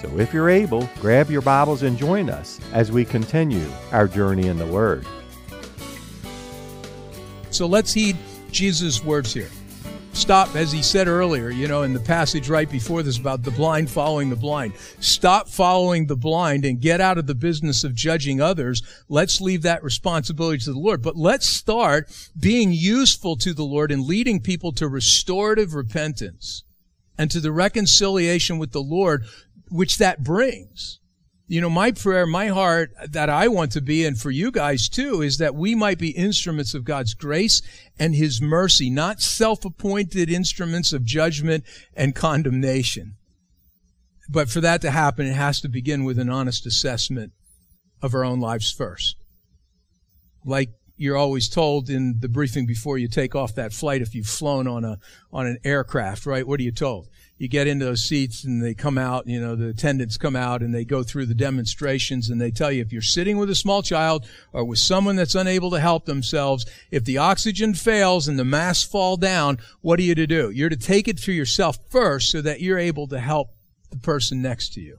So if you're able, grab your Bibles and join us as we continue our journey in the Word. So let's heed Jesus' words here. Stop, as he said earlier, you know, in the passage right before this about the blind following the blind. Stop following the blind and get out of the business of judging others. Let's leave that responsibility to the Lord. But let's start being useful to the Lord and leading people to restorative repentance and to the reconciliation with the Lord which that brings. You know, my prayer, my heart that I want to be, and for you guys too, is that we might be instruments of God's grace and His mercy, not self-appointed instruments of judgment and condemnation. But for that to happen, it has to begin with an honest assessment of our own lives first. Like you're always told in the briefing before you take off that flight if you've flown on a on an aircraft, right? What are you told? You get into those seats and they come out, you know, the attendants come out and they go through the demonstrations and they tell you if you're sitting with a small child or with someone that's unable to help themselves, if the oxygen fails and the masks fall down, what are you to do? You're to take it for yourself first so that you're able to help the person next to you.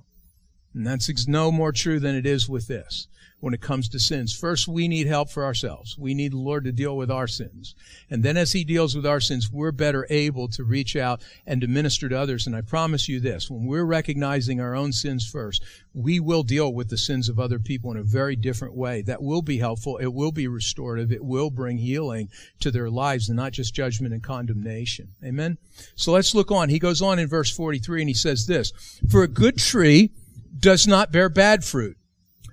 And that's no more true than it is with this when it comes to sins. First, we need help for ourselves. We need the Lord to deal with our sins. And then as He deals with our sins, we're better able to reach out and to minister to others. And I promise you this, when we're recognizing our own sins first, we will deal with the sins of other people in a very different way. That will be helpful. It will be restorative. It will bring healing to their lives and not just judgment and condemnation. Amen? So let's look on. He goes on in verse 43 and he says this, For a good tree does not bear bad fruit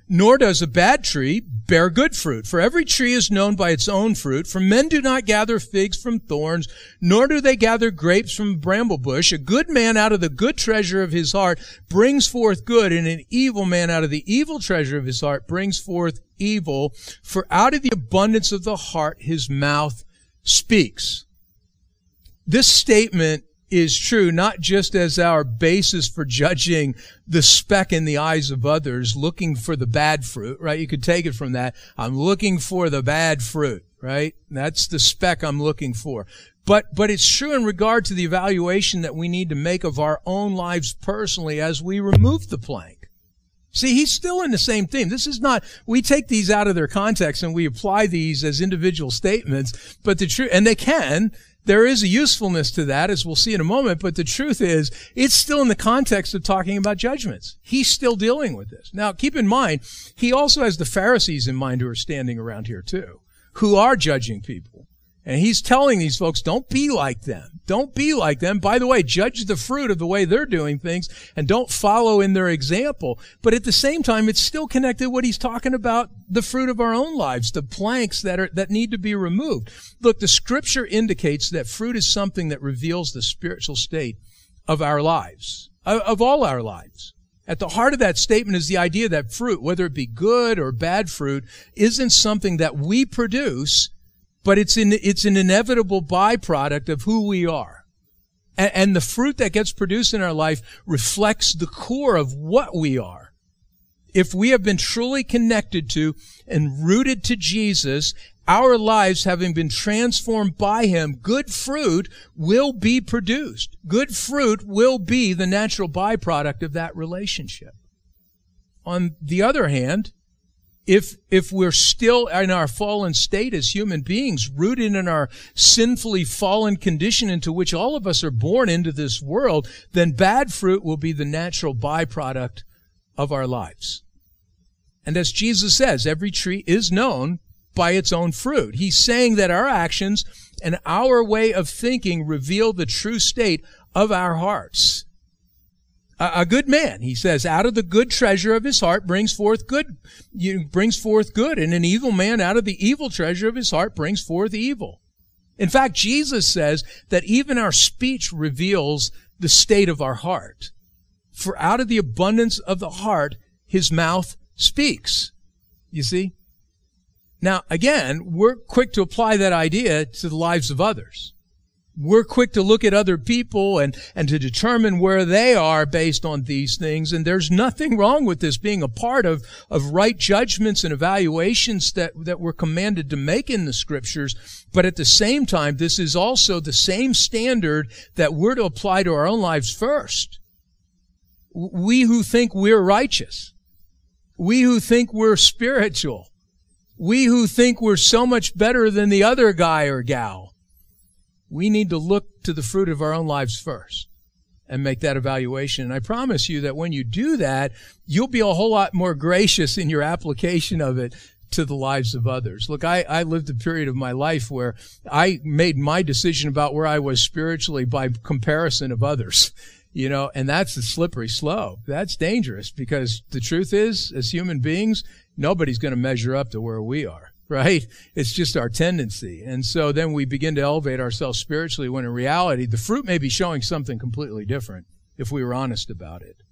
nor does a bad tree bear good fruit. For every tree is known by its own fruit. For men do not gather figs from thorns, nor do they gather grapes from bramble bush. A good man out of the good treasure of his heart brings forth good, and an evil man out of the evil treasure of his heart brings forth evil. For out of the abundance of the heart his mouth speaks. This statement is true, not just as our basis for judging the speck in the eyes of others, looking for the bad fruit, right? You could take it from that. I'm looking for the bad fruit, right? That's the speck I'm looking for. But, but it's true in regard to the evaluation that we need to make of our own lives personally as we remove the plank. See, he's still in the same theme. This is not, we take these out of their context and we apply these as individual statements, but the truth, and they can, there is a usefulness to that, as we'll see in a moment, but the truth is, it's still in the context of talking about judgments. He's still dealing with this. Now, keep in mind, he also has the Pharisees in mind who are standing around here too, who are judging people. And he's telling these folks, don't be like them. Don't be like them. By the way, judge the fruit of the way they're doing things and don't follow in their example. But at the same time, it's still connected what he's talking about, the fruit of our own lives, the planks that are, that need to be removed. Look, the scripture indicates that fruit is something that reveals the spiritual state of our lives, of all our lives. At the heart of that statement is the idea that fruit, whether it be good or bad fruit, isn't something that we produce but it's in, it's an inevitable byproduct of who we are. And, and the fruit that gets produced in our life reflects the core of what we are. If we have been truly connected to and rooted to Jesus, our lives having been transformed by Him, good fruit will be produced. Good fruit will be the natural byproduct of that relationship. On the other hand, if, if we're still in our fallen state as human beings, rooted in our sinfully fallen condition into which all of us are born into this world, then bad fruit will be the natural byproduct of our lives. And as Jesus says, every tree is known by its own fruit. He's saying that our actions and our way of thinking reveal the true state of our hearts a, good man, he says, out of the good treasure of his heart brings forth good, brings forth good, and an evil man out of the evil treasure of his heart brings forth evil. In fact, Jesus says that even our speech reveals the state of our heart. For out of the abundance of the heart, his mouth speaks. You see? Now, again, we're quick to apply that idea to the lives of others. We're quick to look at other people and, and to determine where they are based on these things. And there's nothing wrong with this being a part of, of right judgments and evaluations that, that we're commanded to make in the scriptures. But at the same time, this is also the same standard that we're to apply to our own lives first. We who think we're righteous. We who think we're spiritual. We who think we're so much better than the other guy or gal we need to look to the fruit of our own lives first and make that evaluation. And I promise you that when you do that, you'll be a whole lot more gracious in your application of it to the lives of others. Look, I, I lived a period of my life where I made my decision about where I was spiritually by comparison of others. You know, and that's a slippery slope. That's dangerous because the truth is, as human beings, nobody's going to measure up to where we are right? It's just our tendency. And so then we begin to elevate ourselves spiritually when in reality, the fruit may be showing something completely different if we were honest about it.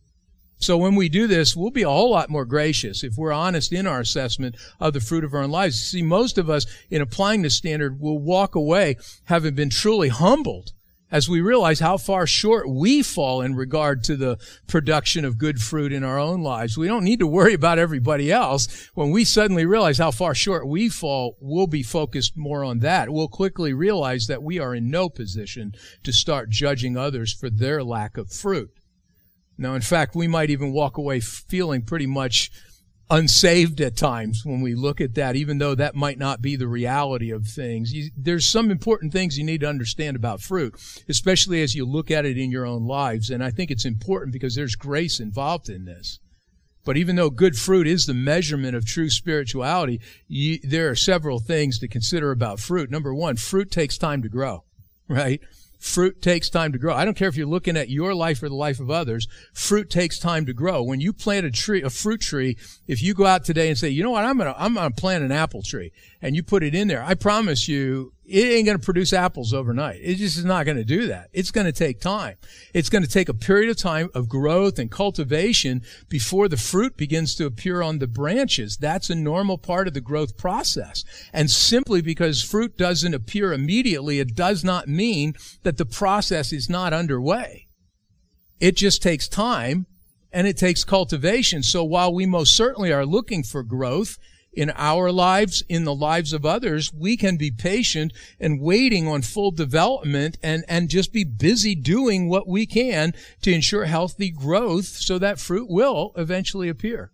So when we do this, we'll be a whole lot more gracious if we're honest in our assessment of the fruit of our own lives. See, most of us in applying the standard will walk away having been truly humbled as we realize how far short we fall in regard to the production of good fruit in our own lives. We don't need to worry about everybody else. When we suddenly realize how far short we fall, we'll be focused more on that. We'll quickly realize that we are in no position to start judging others for their lack of fruit. Now, in fact, we might even walk away feeling pretty much unsaved at times when we look at that, even though that might not be the reality of things. You, there's some important things you need to understand about fruit, especially as you look at it in your own lives. And I think it's important because there's grace involved in this. But even though good fruit is the measurement of true spirituality, you, there are several things to consider about fruit. Number one, fruit takes time to grow, right? Fruit takes time to grow. I don't care if you're looking at your life or the life of others. Fruit takes time to grow. When you plant a tree, a fruit tree, if you go out today and say, you know what, I'm gonna, I'm gonna plant an apple tree, and you put it in there, I promise you, it ain't going to produce apples overnight. It just is not going to do that. It's going to take time. It's going to take a period of time of growth and cultivation before the fruit begins to appear on the branches. That's a normal part of the growth process. And simply because fruit doesn't appear immediately, it does not mean that the process is not underway. It just takes time and it takes cultivation. So while we most certainly are looking for growth, in our lives, in the lives of others, we can be patient and waiting on full development and, and just be busy doing what we can to ensure healthy growth so that fruit will eventually appear.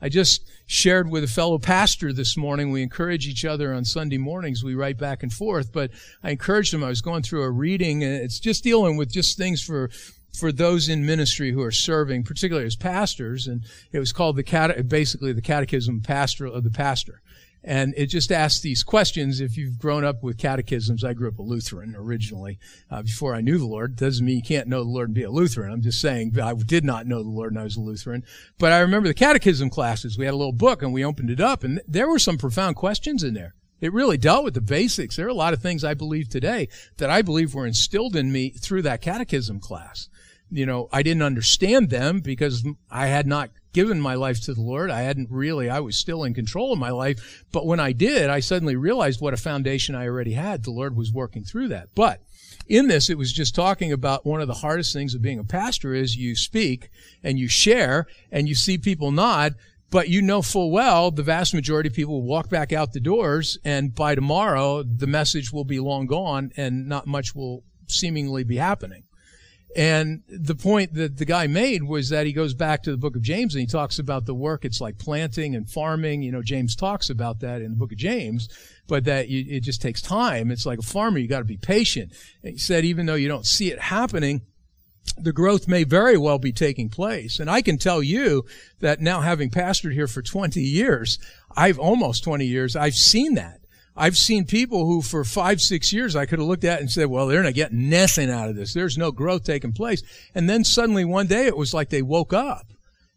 I just shared with a fellow pastor this morning. We encourage each other on Sunday mornings. We write back and forth, but I encouraged him. I was going through a reading and it's just dealing with just things for for those in ministry who are serving, particularly as pastors, and it was called the cate- basically the Catechism Pastor of the Pastor. And it just asks these questions. If you've grown up with catechisms, I grew up a Lutheran originally uh, before I knew the Lord. Doesn't mean you can't know the Lord and be a Lutheran. I'm just saying I did not know the Lord and I was a Lutheran. But I remember the catechism classes. We had a little book and we opened it up, and there were some profound questions in there. It really dealt with the basics. There are a lot of things I believe today that I believe were instilled in me through that catechism class you know, I didn't understand them because I had not given my life to the Lord. I hadn't really, I was still in control of my life. But when I did, I suddenly realized what a foundation I already had. The Lord was working through that. But in this, it was just talking about one of the hardest things of being a pastor is you speak and you share and you see people nod, but you know full well the vast majority of people walk back out the doors and by tomorrow the message will be long gone and not much will seemingly be happening. And the point that the guy made was that he goes back to the book of James and he talks about the work. It's like planting and farming. You know, James talks about that in the book of James, but that you, it just takes time. It's like a farmer. You got to be patient. And he said, even though you don't see it happening, the growth may very well be taking place. And I can tell you that now having pastored here for 20 years, I've almost 20 years, I've seen that. I've seen people who for five, six years I could have looked at and said, well, they're not getting nothing out of this. There's no growth taking place. And then suddenly one day it was like they woke up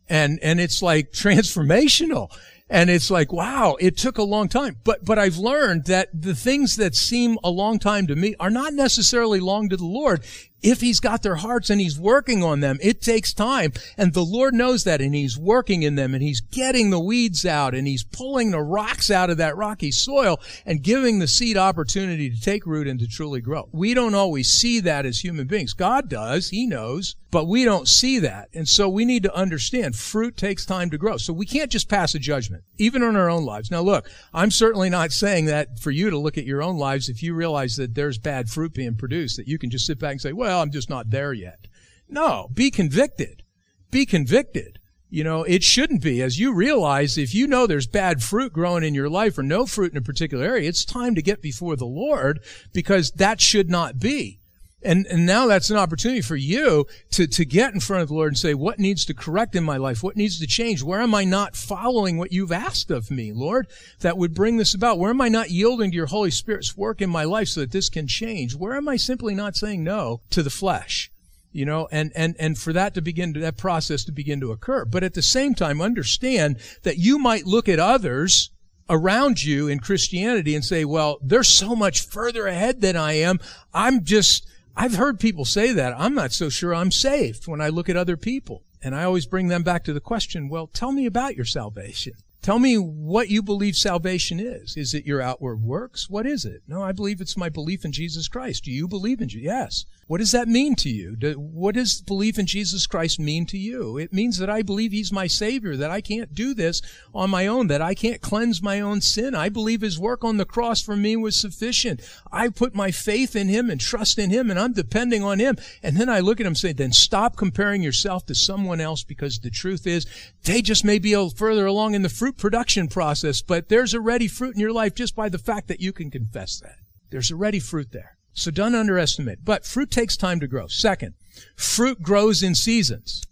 and, and it's like transformational. And it's like, wow, it took a long time. But, but I've learned that the things that seem a long time to me are not necessarily long to the Lord if he's got their hearts and he's working on them, it takes time. And the Lord knows that and he's working in them and he's getting the weeds out and he's pulling the rocks out of that rocky soil and giving the seed opportunity to take root and to truly grow. We don't always see that as human beings. God does. He knows, but we don't see that. And so we need to understand fruit takes time to grow. So we can't just pass a judgment, even on our own lives. Now look, I'm certainly not saying that for you to look at your own lives if you realize that there's bad fruit being produced, that you can just sit back and say, well, I'm just not there yet. No, be convicted. Be convicted. You know, it shouldn't be. As you realize, if you know there's bad fruit growing in your life or no fruit in a particular area, it's time to get before the Lord because that should not be. And, and now that's an opportunity for you to, to get in front of the Lord and say, what needs to correct in my life? What needs to change? Where am I not following what you've asked of me, Lord, that would bring this about? Where am I not yielding to your Holy Spirit's work in my life so that this can change? Where am I simply not saying no to the flesh? You know, and, and, and for that to begin to, that process to begin to occur. But at the same time, understand that you might look at others around you in Christianity and say, well, they're so much further ahead than I am. I'm just, I've heard people say that. I'm not so sure I'm saved when I look at other people. And I always bring them back to the question, well, tell me about your salvation. Tell me what you believe salvation is. Is it your outward works? What is it? No, I believe it's my belief in Jesus Christ. Do you believe in Jesus? Yes. What does that mean to you? Do, what does belief in Jesus Christ mean to you? It means that I believe He's my Savior, that I can't do this on my own, that I can't cleanse my own sin. I believe His work on the cross for me was sufficient. I put my faith in Him and trust in Him, and I'm depending on Him. And then I look at Him and say, then stop comparing yourself to someone else because the truth is they just may be a little further along in the fruit production process, but there's already fruit in your life just by the fact that you can confess that. There's already fruit there. So don't underestimate. But fruit takes time to grow. Second, fruit grows in seasons.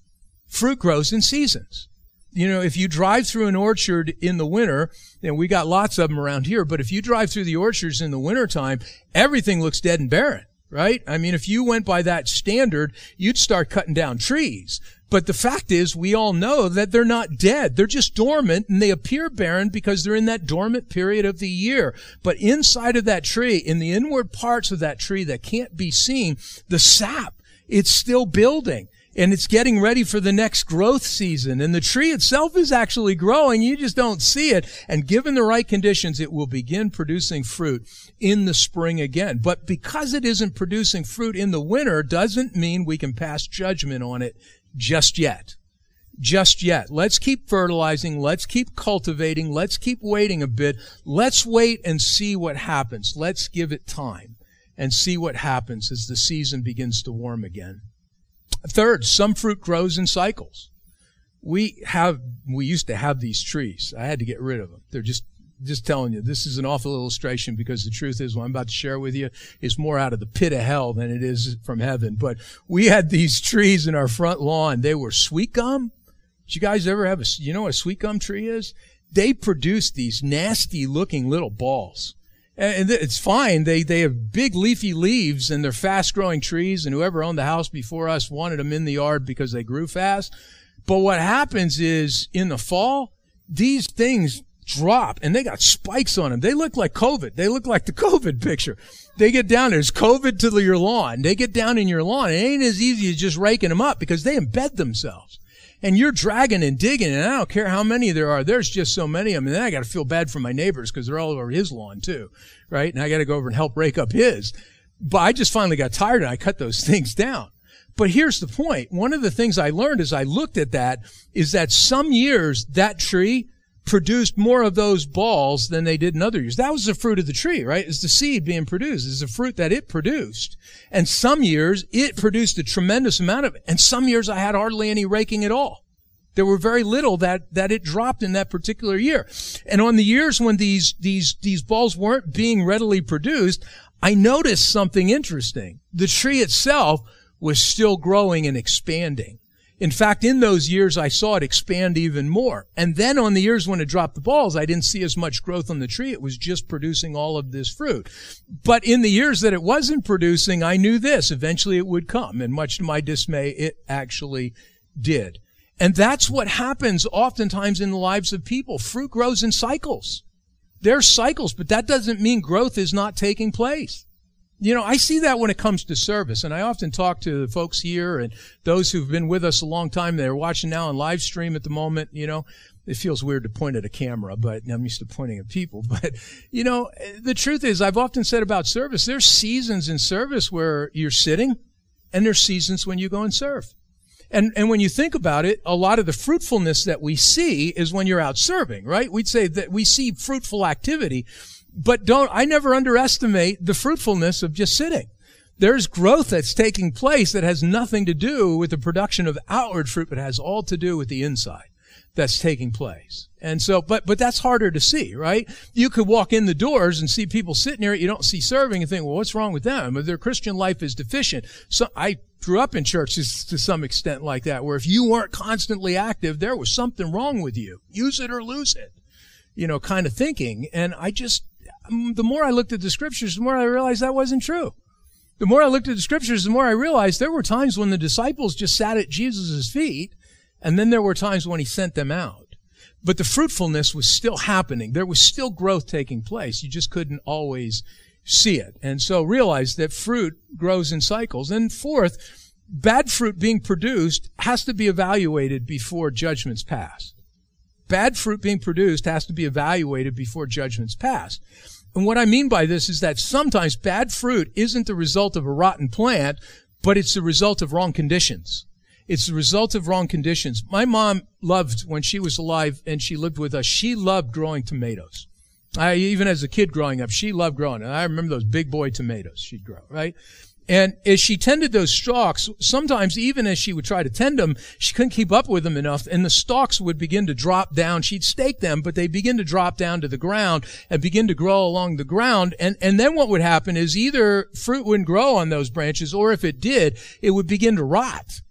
Fruit grows in seasons. You know, if you drive through an orchard in the winter, and we got lots of them around here, but if you drive through the orchards in the wintertime, everything looks dead and barren right? I mean, if you went by that standard, you'd start cutting down trees. But the fact is, we all know that they're not dead. They're just dormant and they appear barren because they're in that dormant period of the year. But inside of that tree, in the inward parts of that tree that can't be seen, the sap, it's still building and it's getting ready for the next growth season. And the tree itself is actually growing. You just don't see it. And given the right conditions, it will begin producing fruit in the spring again. But because it isn't producing fruit in the winter doesn't mean we can pass judgment on it just yet. Just yet. Let's keep fertilizing. Let's keep cultivating. Let's keep waiting a bit. Let's wait and see what happens. Let's give it time and see what happens as the season begins to warm again. Third, some fruit grows in cycles. We have, we used to have these trees. I had to get rid of them. They're just, just telling you, this is an awful illustration because the truth is what I'm about to share with you is more out of the pit of hell than it is from heaven. But we had these trees in our front lawn. They were sweet gum. Did you guys ever have a, you know what a sweet gum tree is? They produce these nasty looking little balls and it's fine. They they have big leafy leaves and they're fast growing trees. And whoever owned the house before us wanted them in the yard because they grew fast. But what happens is in the fall, these things drop and they got spikes on them. They look like COVID. They look like the COVID picture. They get down there's COVID to your lawn. They get down in your lawn. It ain't as easy as just raking them up because they embed themselves and you're dragging and digging, and I don't care how many there are. There's just so many of them. And then I got to feel bad for my neighbors because they're all over his lawn too, right? And I got to go over and help rake up his. But I just finally got tired and I cut those things down. But here's the point. One of the things I learned as I looked at that is that some years that tree produced more of those balls than they did in other years. That was the fruit of the tree, right? It's the seed being produced. It's the fruit that it produced. And some years it produced a tremendous amount of it. And some years I had hardly any raking at all. There were very little that, that it dropped in that particular year. And on the years when these, these, these balls weren't being readily produced, I noticed something interesting. The tree itself was still growing and expanding. In fact, in those years, I saw it expand even more. And then on the years when it dropped the balls, I didn't see as much growth on the tree. It was just producing all of this fruit. But in the years that it wasn't producing, I knew this. Eventually it would come. And much to my dismay, it actually did. And that's what happens oftentimes in the lives of people. Fruit grows in cycles. There's cycles, but that doesn't mean growth is not taking place. You know, I see that when it comes to service, and I often talk to the folks here and those who've been with us a long time. They're watching now on live stream at the moment. You know, it feels weird to point at a camera, but I'm used to pointing at people. But, you know, the truth is, I've often said about service, there's seasons in service where you're sitting, and there's seasons when you go and serve. And, and when you think about it, a lot of the fruitfulness that we see is when you're out serving, right? We'd say that we see fruitful activity, but don't, I never underestimate the fruitfulness of just sitting. There's growth that's taking place that has nothing to do with the production of outward fruit, but has all to do with the inside that's taking place. And so, but, but that's harder to see, right? You could walk in the doors and see people sitting there, you don't see serving and think, well, what's wrong with them? Their Christian life is deficient. So I grew up in churches to some extent like that, where if you weren't constantly active, there was something wrong with you. Use it or lose it, you know, kind of thinking. And I just, um, the more I looked at the scriptures, the more I realized that wasn't true. The more I looked at the scriptures, the more I realized there were times when the disciples just sat at Jesus' feet, and then there were times when he sent them out. But the fruitfulness was still happening. There was still growth taking place. You just couldn't always see it. And so realize that fruit grows in cycles. And fourth, bad fruit being produced has to be evaluated before judgments pass. Bad fruit being produced has to be evaluated before judgments pass. And what I mean by this is that sometimes bad fruit isn't the result of a rotten plant, but it's the result of wrong conditions. It's the result of wrong conditions. My mom loved, when she was alive and she lived with us, she loved growing tomatoes. I, even as a kid growing up, she loved growing. And I remember those big boy tomatoes she'd grow, right? And as she tended those stalks, sometimes even as she would try to tend them, she couldn't keep up with them enough, and the stalks would begin to drop down. She'd stake them, but they begin to drop down to the ground and begin to grow along the ground. And, and then what would happen is either fruit wouldn't grow on those branches, or if it did, it would begin to rot.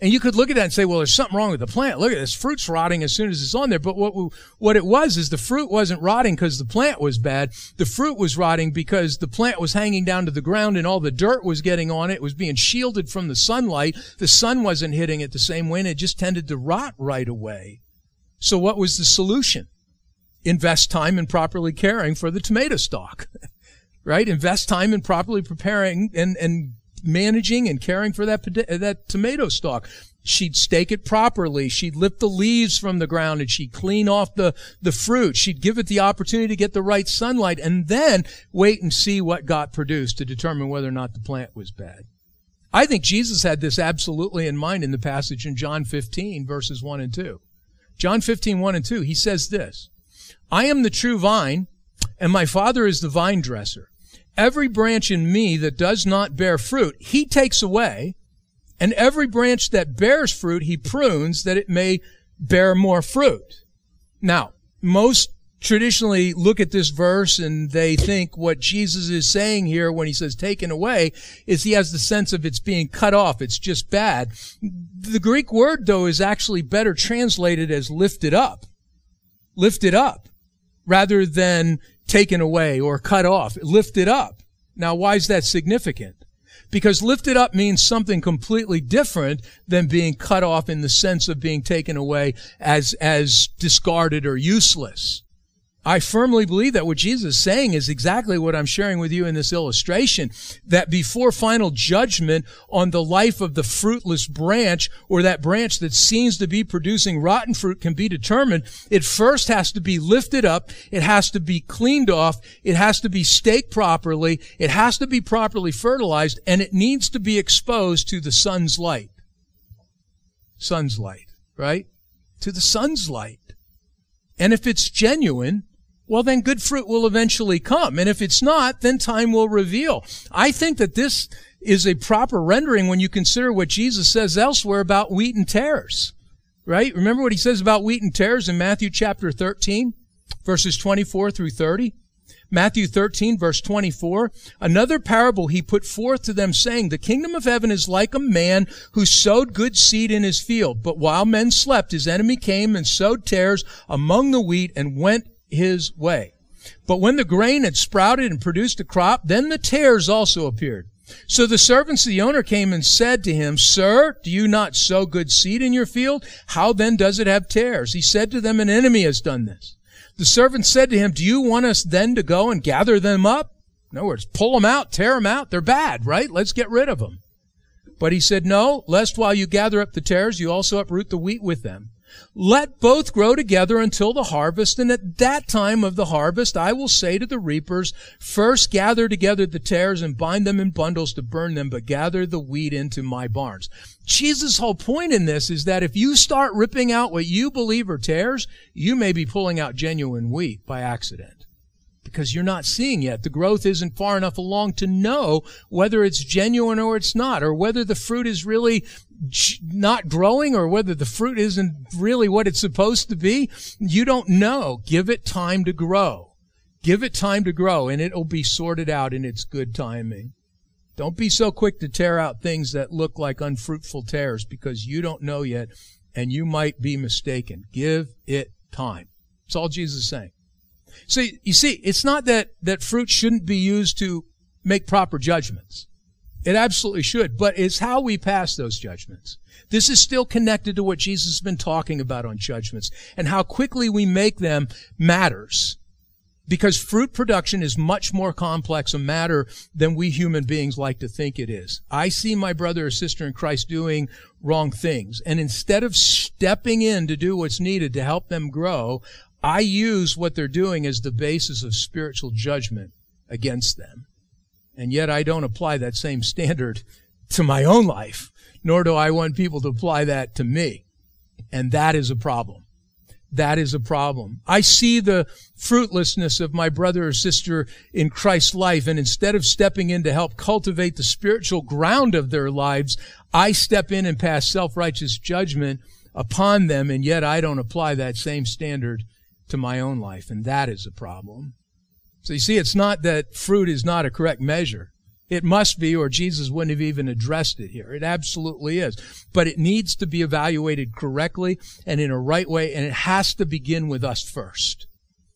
And you could look at that and say, well, there's something wrong with the plant. Look at this. Fruit's rotting as soon as it's on there. But what, what it was is the fruit wasn't rotting because the plant was bad. The fruit was rotting because the plant was hanging down to the ground and all the dirt was getting on it. It was being shielded from the sunlight. The sun wasn't hitting it the same way and it just tended to rot right away. So what was the solution? Invest time in properly caring for the tomato stalk. right? Invest time in properly preparing and, and managing and caring for that that tomato stalk. She'd stake it properly. She'd lift the leaves from the ground and she'd clean off the, the fruit. She'd give it the opportunity to get the right sunlight and then wait and see what got produced to determine whether or not the plant was bad. I think Jesus had this absolutely in mind in the passage in John 15 verses 1 and 2. John 15, 1 and 2, he says this, I am the true vine and my father is the vine dresser. Every branch in me that does not bear fruit, he takes away. And every branch that bears fruit, he prunes that it may bear more fruit. Now, most traditionally look at this verse and they think what Jesus is saying here when he says taken away is he has the sense of it's being cut off. It's just bad. The Greek word though is actually better translated as lifted up. Lifted up rather than taken away or cut off, lifted up. Now, why is that significant? Because lifted up means something completely different than being cut off in the sense of being taken away as, as discarded or useless. I firmly believe that what Jesus is saying is exactly what I'm sharing with you in this illustration. That before final judgment on the life of the fruitless branch or that branch that seems to be producing rotten fruit can be determined, it first has to be lifted up. It has to be cleaned off. It has to be staked properly. It has to be properly fertilized and it needs to be exposed to the sun's light. Sun's light, right? To the sun's light. And if it's genuine, well, then good fruit will eventually come. And if it's not, then time will reveal. I think that this is a proper rendering when you consider what Jesus says elsewhere about wheat and tares. Right? Remember what he says about wheat and tares in Matthew chapter 13, verses 24 through 30? Matthew 13 verse 24, another parable he put forth to them saying, the kingdom of heaven is like a man who sowed good seed in his field. But while men slept, his enemy came and sowed tares among the wheat and went his way. But when the grain had sprouted and produced a crop, then the tares also appeared. So the servants of the owner came and said to him, Sir, do you not sow good seed in your field? How then does it have tares? He said to them, An enemy has done this. The servant said to him, Do you want us then to go and gather them up? In other words, pull them out, tear them out. They're bad, right? Let's get rid of them. But he said, no, lest while you gather up the tares, you also uproot the wheat with them. Let both grow together until the harvest, and at that time of the harvest I will say to the reapers, First gather together the tares and bind them in bundles to burn them, but gather the wheat into my barns. Jesus' whole point in this is that if you start ripping out what you believe are tares, you may be pulling out genuine wheat by accident because you're not seeing yet. The growth isn't far enough along to know whether it's genuine or it's not, or whether the fruit is really not growing or whether the fruit isn't really what it's supposed to be. You don't know. Give it time to grow. Give it time to grow and it'll be sorted out in its good timing. Don't be so quick to tear out things that look like unfruitful tares because you don't know yet and you might be mistaken. Give it time. That's all Jesus is saying. So you see, it's not that, that fruit shouldn't be used to make proper judgments. It absolutely should, but it's how we pass those judgments. This is still connected to what Jesus has been talking about on judgments and how quickly we make them matters. Because fruit production is much more complex a matter than we human beings like to think it is. I see my brother or sister in Christ doing wrong things, and instead of stepping in to do what's needed to help them grow, I use what they're doing as the basis of spiritual judgment against them. And yet I don't apply that same standard to my own life, nor do I want people to apply that to me. And that is a problem. That is a problem. I see the fruitlessness of my brother or sister in Christ's life, and instead of stepping in to help cultivate the spiritual ground of their lives, I step in and pass self-righteous judgment upon them, and yet I don't apply that same standard to my own life, and that is a problem. So you see, it's not that fruit is not a correct measure. It must be, or Jesus wouldn't have even addressed it here. It absolutely is. But it needs to be evaluated correctly and in a right way, and it has to begin with us first.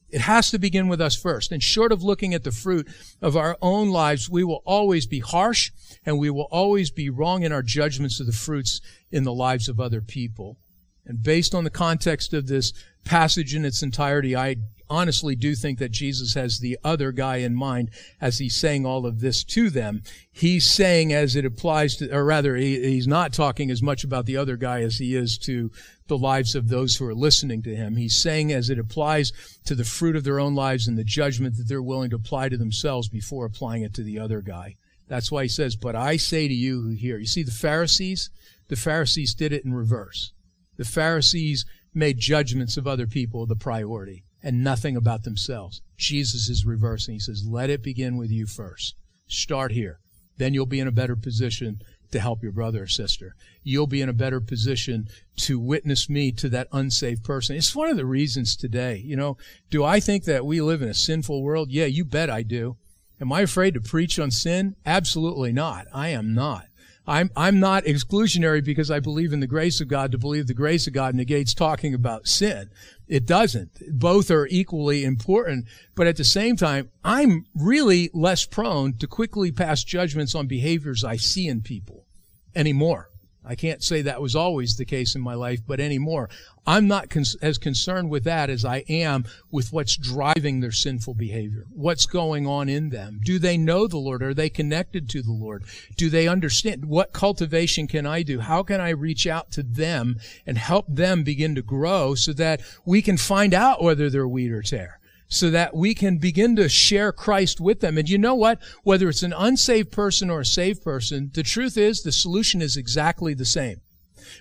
It has to begin with us first. And short of looking at the fruit of our own lives, we will always be harsh and we will always be wrong in our judgments of the fruits in the lives of other people. And based on the context of this passage in its entirety, I honestly do think that Jesus has the other guy in mind as he's saying all of this to them. He's saying as it applies to, or rather, he, he's not talking as much about the other guy as he is to the lives of those who are listening to him. He's saying as it applies to the fruit of their own lives and the judgment that they're willing to apply to themselves before applying it to the other guy. That's why he says, but I say to you who hear. You see, the Pharisees, the Pharisees did it in reverse. The Pharisees made judgments of other people the priority and nothing about themselves. Jesus is reversing. He says, let it begin with you first. Start here. Then you'll be in a better position to help your brother or sister. You'll be in a better position to witness me to that unsaved person. It's one of the reasons today, you know, do I think that we live in a sinful world? Yeah, you bet I do. Am I afraid to preach on sin? Absolutely not. I am not. I'm, I'm not exclusionary because I believe in the grace of God to believe the grace of God negates talking about sin. It doesn't. Both are equally important. But at the same time, I'm really less prone to quickly pass judgments on behaviors I see in people anymore. I can't say that was always the case in my life, but anymore. I'm not as concerned with that as I am with what's driving their sinful behavior. What's going on in them? Do they know the Lord? Are they connected to the Lord? Do they understand? What cultivation can I do? How can I reach out to them and help them begin to grow so that we can find out whether they're wheat or tare? So that we can begin to share Christ with them. And you know what? Whether it's an unsaved person or a saved person, the truth is the solution is exactly the same.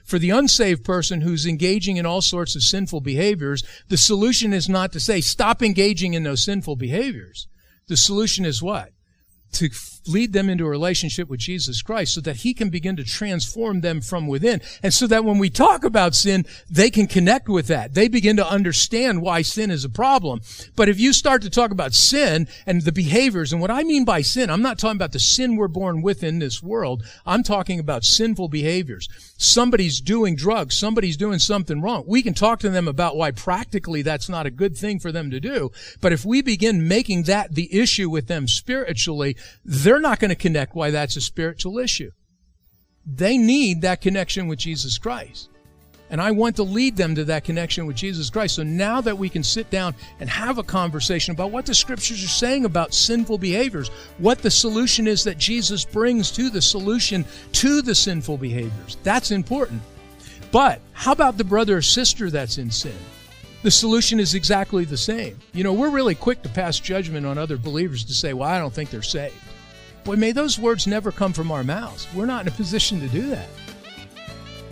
For the unsaved person who's engaging in all sorts of sinful behaviors, the solution is not to say, stop engaging in those sinful behaviors. The solution is what? to lead them into a relationship with Jesus Christ so that he can begin to transform them from within. And so that when we talk about sin, they can connect with that. They begin to understand why sin is a problem. But if you start to talk about sin and the behaviors, and what I mean by sin, I'm not talking about the sin we're born with in this world. I'm talking about sinful behaviors. Somebody's doing drugs. Somebody's doing something wrong. We can talk to them about why practically that's not a good thing for them to do. But if we begin making that the issue with them spiritually, they're not going to connect why that's a spiritual issue. They need that connection with Jesus Christ. And I want to lead them to that connection with Jesus Christ. So now that we can sit down and have a conversation about what the scriptures are saying about sinful behaviors, what the solution is that Jesus brings to the solution to the sinful behaviors, that's important. But how about the brother or sister that's in sin? The solution is exactly the same. You know, we're really quick to pass judgment on other believers to say, well, I don't think they're saved. Boy, may those words never come from our mouths. We're not in a position to do that.